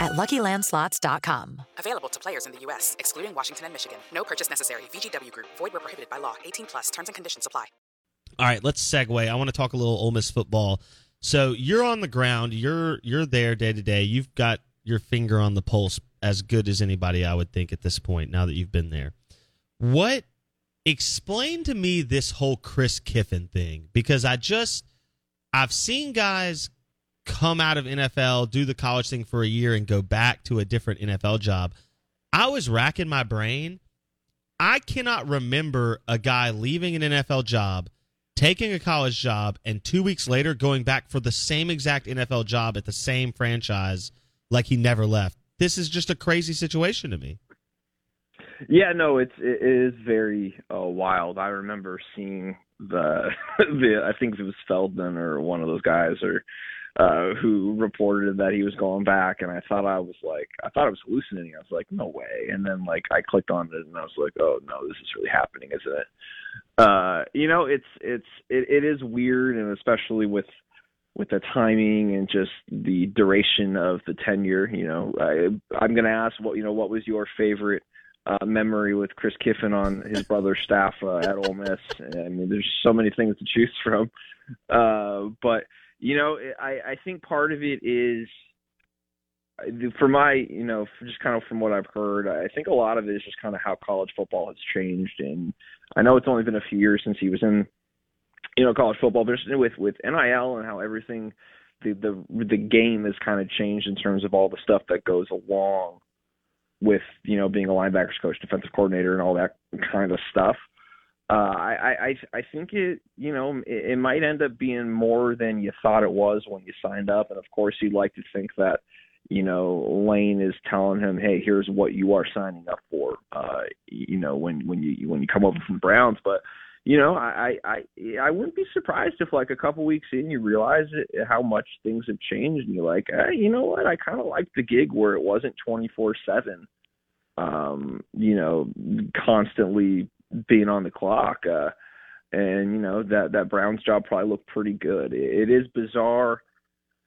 at luckylandslots.com. Available to players in the U.S., excluding Washington and Michigan. No purchase necessary. VGW Group, void where prohibited by law. 18 plus terms and conditions apply. All right, let's segue. I want to talk a little Ole Miss football. So you're on the ground, you're you're there day to day. You've got your finger on the pulse as good as anybody, I would think, at this point, now that you've been there. What explain to me this whole Chris Kiffin thing? Because I just I've seen guys come out of NFL, do the college thing for a year, and go back to a different NFL job. I was racking my brain. I cannot remember a guy leaving an NFL job, taking a college job, and two weeks later going back for the same exact NFL job at the same franchise like he never left. This is just a crazy situation to me. Yeah, no, it's it is very uh, wild. I remember seeing the the I think it was Feldman or one of those guys or uh, who reported that he was going back, and I thought I was like, I thought I was hallucinating. I was like, no way. And then like I clicked on it, and I was like, oh no, this is really happening, isn't it? Uh, you know, it's it's it, it is weird, and especially with with the timing and just the duration of the tenure. You know, I, I'm going to ask what you know. What was your favorite uh, memory with Chris Kiffin on his brother's staff uh, at Ole Miss? I mean, there's so many things to choose from, uh, but you know, I I think part of it is for my, you know, just kind of from what I've heard, I think a lot of it is just kind of how college football has changed. And I know it's only been a few years since he was in, you know, college football, but with with NIL and how everything, the the the game has kind of changed in terms of all the stuff that goes along with, you know, being a linebackers coach, defensive coordinator, and all that kind of stuff uh, I, I I think it you know it, it might end up being more than you thought it was when you signed up, and of course you'd like to think that you know Lane is telling him, hey, here's what you are signing up for. Uh, you know when when you when you come over from Browns, but you know I I I wouldn't be surprised if like a couple weeks in you realize it, how much things have changed, and you're like, hey, you know what, I kind of like the gig where it wasn't 24 seven um, you know, constantly being on the clock. Uh, and you know that that Browns job probably looked pretty good. it, it is bizarre,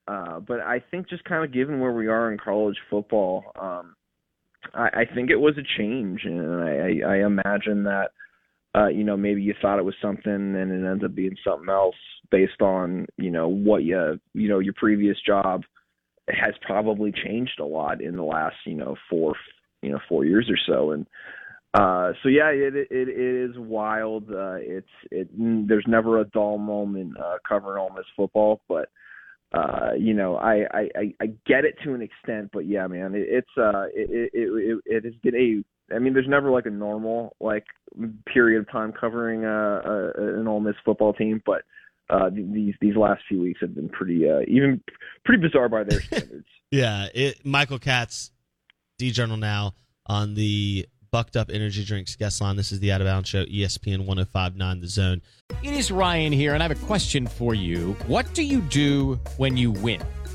uh, but I think just kind of given where we are in college football, um, I, I think it was a change, and I, I I imagine that uh, you know maybe you thought it was something and it ends up being something else based on you know what you you know your previous job has probably changed a lot in the last you know four you know four years or so, and uh, so yeah, it, it it is wild. Uh, it's it. There's never a dull moment uh, covering Ole Miss football, but uh, you know, I, I I get it to an extent, but yeah, man, it, it's uh, it, it it it has been a. I mean, there's never like a normal like period of time covering uh, uh an Ole Miss football team, but uh, these these last few weeks have been pretty uh, even pretty bizarre by their standards. yeah, it, Michael Katz, D Journal now on the Bucked Up Energy Drinks guest line. This is the Out of Bounds Show, ESPN 1059 The Zone. It is Ryan here, and I have a question for you. What do you do when you win?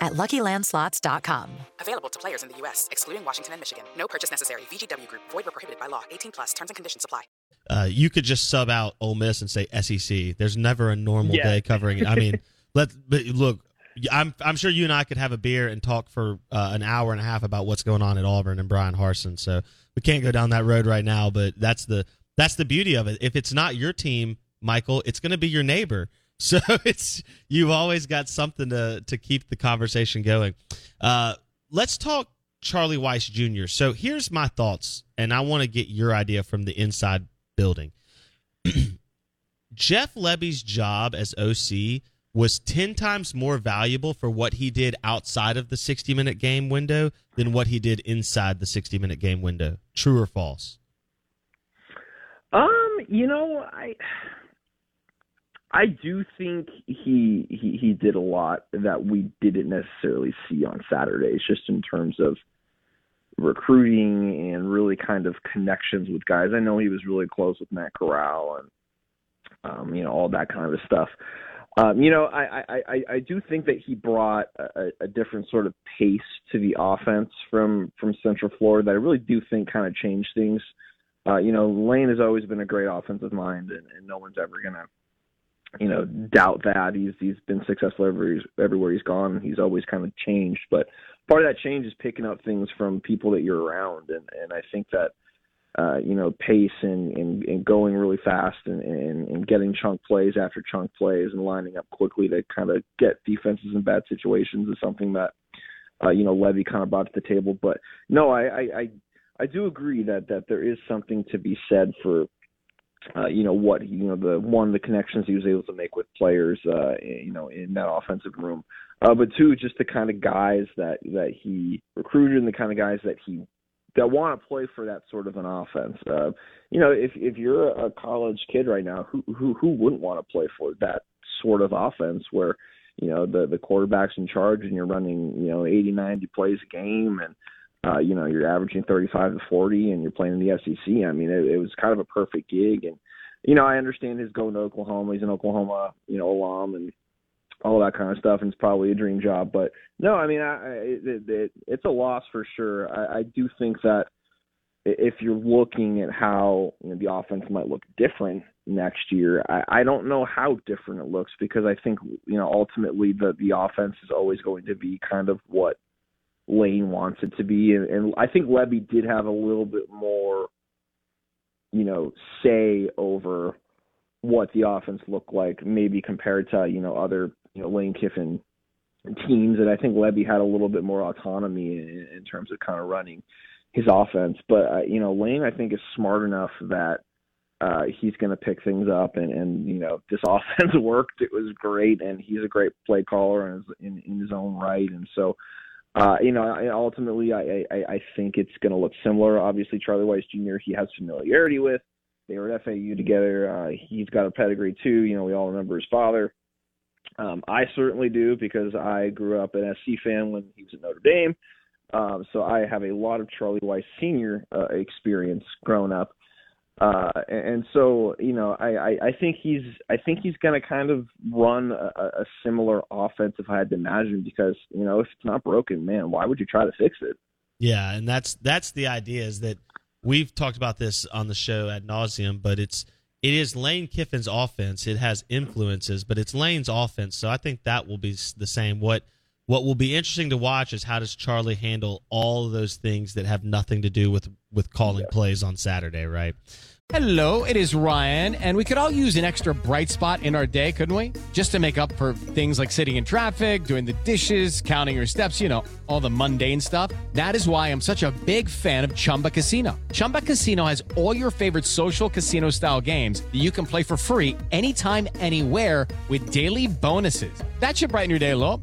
at LuckyLandSlots.com. Available to players in the U.S., excluding Washington and Michigan. No purchase necessary. VGW Group. Void were prohibited by law. 18 plus. Terms and conditions apply. Uh, you could just sub out Ole Miss and say SEC. There's never a normal Yeah. day covering it. I mean, let but look. I'm I'm sure you and I could have a beer and talk for uh, an hour and a half about what's going on at Auburn and Bryan Harsin. So we can't go down that road right now. But that's the that's the beauty of it. If it's not your team, Michael, it's going to be your neighbor. So it's you've always got something to to keep the conversation going. Uh, let's talk Charlie Weis Jr. So here's my thoughts, and I want to get your idea from the inside building. Jeff Lebby's job as OC was 10 times more valuable for what he did outside of the 60 minute game window than what he did inside the 60 minute game window. True or false? Um, you know, I I do think he he he did a lot that we didn't necessarily see on Saturdays, just in terms of recruiting and really kind of connections with guys. I know he was really close with Matt Corral and um, you know all that kind of stuff. Um, you know, I, I, I, I do think that he brought a, a different sort of pace to the offense from from Central Florida that I really do think kind of changed things. Uh, you know, Lane has always been a great offensive mind, and, and no one's ever gonna, you know, doubt that. He's he's been successful every, everywhere he's gone. He's always kind of changed, but part of that change is picking up things from people that you're around, and and I think that uh, you know, pace and, and, and going really fast and, and, and getting chunk plays after chunk plays and lining up quickly to kind of get defenses in bad situations is something that, uh, you know, Lebby kind of brought to the table. But no, I, I, I, I do agree that, that there is something to be said for, uh, you know, what, you know, the one, the connections he was able to make with players, uh, you know, in that offensive room. Uh, but two, just the kind of guys that, that he recruited and the kind of guys that he that want to play for that sort of an offense. Uh, you know, if if you're a college kid right now, who who who wouldn't want to play for that sort of offense where you know the the quarterback's in charge and you're running you know 80 90 plays a game and uh you know you're averaging 35 to 40 and you're playing in the SEC. I mean, it, it was kind of a perfect gig and you know, I understand his going to Oklahoma. He's an Oklahoma, you know, alum and all that kind of stuff, and it's probably a dream job. But no, I mean, I, I it, it, it's a loss for sure. I, I do think that if you're looking at how you know, the offense might look different next year, I, I don't know how different it looks because I think you know ultimately the the offense is always going to be kind of what Lane wants it to be, and, and I think Lebby did have a little bit more, you know, say over what the offense looked like, maybe compared to you know other you know Lane Kiffin teams, and I think Lebby had a little bit more autonomy in, in terms of kind of running his offense. But uh, you know Lane, I think, is smart enough that uh, he's going to pick things up, and and you know this offense worked. It was great, and he's a great play caller in his, in, in his own right, and so. Uh, you know, I- ultimately, I, I, I think it's going to look similar. Obviously, Charlie Weis Jr. He has familiarity with. They were at FAU together. Uh, he's got a pedigree too. You know, we all remember his father. Um, I certainly do because I grew up an SC fan when he was at Notre Dame. Um, so I have a lot of Charlie Weis Senior uh, experience growing up. Uh, and, so, you know, I, I, I think he's I think he's going to kind of run a, a similar offense if I had to imagine because you know if it's not broken, man, why would you try to fix it? Yeah, and that's that's the idea is that we've talked about this on the show ad nauseum, but it's it is Lane Kiffin's offense. It has influences, but it's Lane's offense. So I think that will be the same. What what will be interesting to watch is how does Charlie handle all of those things that have nothing to do with with calling plays on Saturday, right? Hello, it is Ryan, and we could all use an extra bright spot in our day, couldn't we? Just to make up for things like sitting in traffic, doing the dishes, counting your steps, you know, all the mundane stuff. That is why I'm such a big fan of Chumba Casino. Chumba Casino has all your favorite social casino style games that you can play for free anytime, anywhere with daily bonuses. That should brighten your day a little.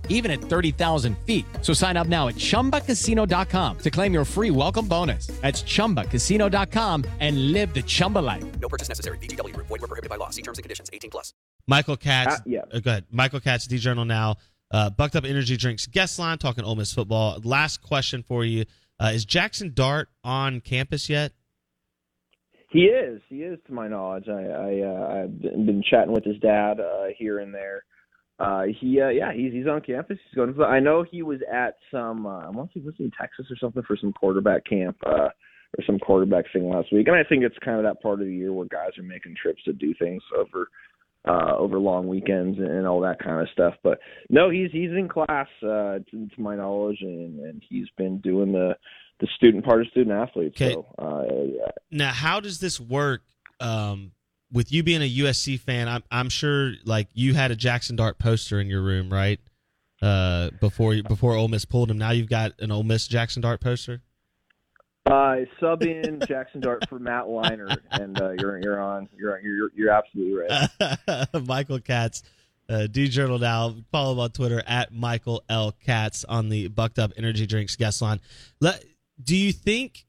even at 30,000 feet. So sign up now at ChumbaCasino.com to claim your free welcome bonus. That's ChumbaCasino.com and live the Chumba life. No purchase necessary. VGW. Void were prohibited by law. See terms and conditions. 18 plus. Michael Katz. Uh, yeah. Uh, go ahead. Michael Katz, D-Journal Now. Uh, Bucked Up Energy Drinks guest line talking Ole Miss football. Last question for you. Uh, is Jackson Dart on campus yet? He is. He is, to my knowledge. I, I uh, I've been chatting with his dad uh, here and there uh, he uh, yeah he's he's on campus. He's going. To, I know he was at some. Uh, I want to say was in Texas or something for some quarterback camp uh, or some quarterback thing last week. And I think it's kind of that part of the year where guys are making trips to do things over uh, over long weekends and all that kind of stuff. But no, he's he's in class uh, to, to my knowledge, and, and he's been doing the the student part of student athletes. Okay. So, uh, yeah. Now, how does this work? Um, with you being a USC fan, I'm I'm sure like you had a Jackson Dart poster in your room, right? Uh, before before Ole Miss pulled him. Now you've got an Ole Miss Jackson Dart poster. Uh, sub in Jackson Dart for Matt Leinart, and uh, you're you're on. You're you're you're absolutely right. Michael Katz, uh, D Journal now. Follow him on Twitter at Michael L Katz on the Bucked Up Energy Drinks guest line. Let, do you think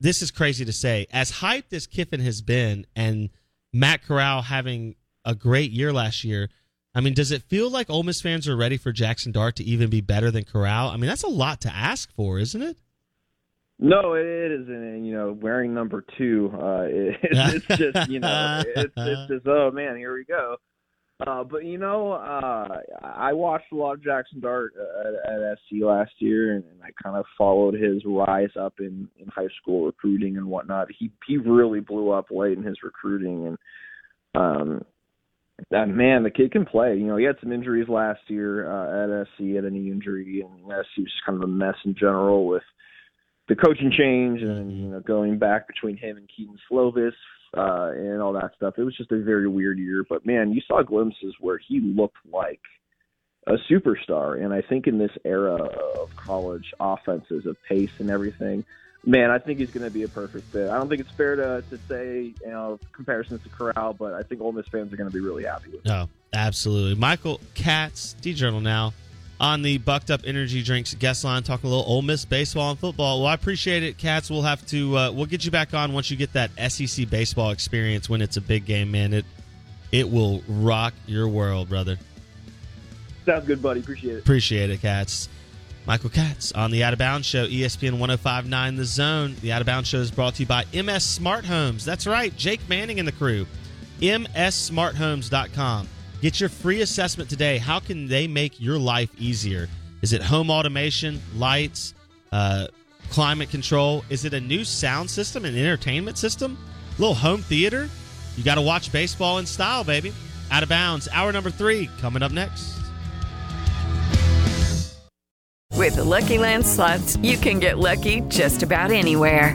this is crazy to say. As hyped as Kiffin has been, and Matt Corral having a great year last year, I mean, does it feel like Ole Miss fans are ready for Jackson Dart to even be better than Corral? I mean, that's a lot to ask for, isn't it? No, it isn't. And you know, wearing number two, uh, it, it's just you know, it's, it's just oh man, here we go. Uh, but you know, uh, I watched a lot of Jackson Dart at, at SC last year, and, and I kind of followed his rise up in in high school recruiting and whatnot. He he really blew up late in his recruiting, and um, that man, the kid can play. You know, he had some injuries last year uh, at SC, had a knee injury, and SC was just kind of a mess in general with the coaching change and you know going back between him and Kedon Slovis uh, and all that stuff. It was just a very weird year, but man, you saw glimpses where he looked like a superstar. And I think in this era of college offenses, of pace and everything, man, I think he's going to be a perfect fit. I don't think it's fair to to say you know comparisons to Corral, but I think Ole Miss fans are going to be really happy with. Oh, absolutely, Michael Katz, D Journal now on the Bucked Up Energy Drinks guest line, talk a little Ole Miss baseball and football. Well, I appreciate it, Katz. We'll have to uh, we'll get you back on once you get that SEC baseball experience when it's a big game, man. It it will rock your world, brother. Sounds good, buddy. Appreciate it. Appreciate it, Katz. Michael Katz on the Out of Bounds Show, ESPN 1059 The Zone. The Out of Bounds Show is brought to you by MS Smart Homes. That's right, Jake Manning and the crew. MSSmartHomes.com. Get your free assessment today. How can they make your life easier? Is it home automation, lights, uh, climate control? Is it a new sound system, an entertainment system, a little home theater? You got to watch baseball in style, baby. Out of bounds. Hour number three coming up next. With the Lucky Land slots, you can get lucky just about anywhere.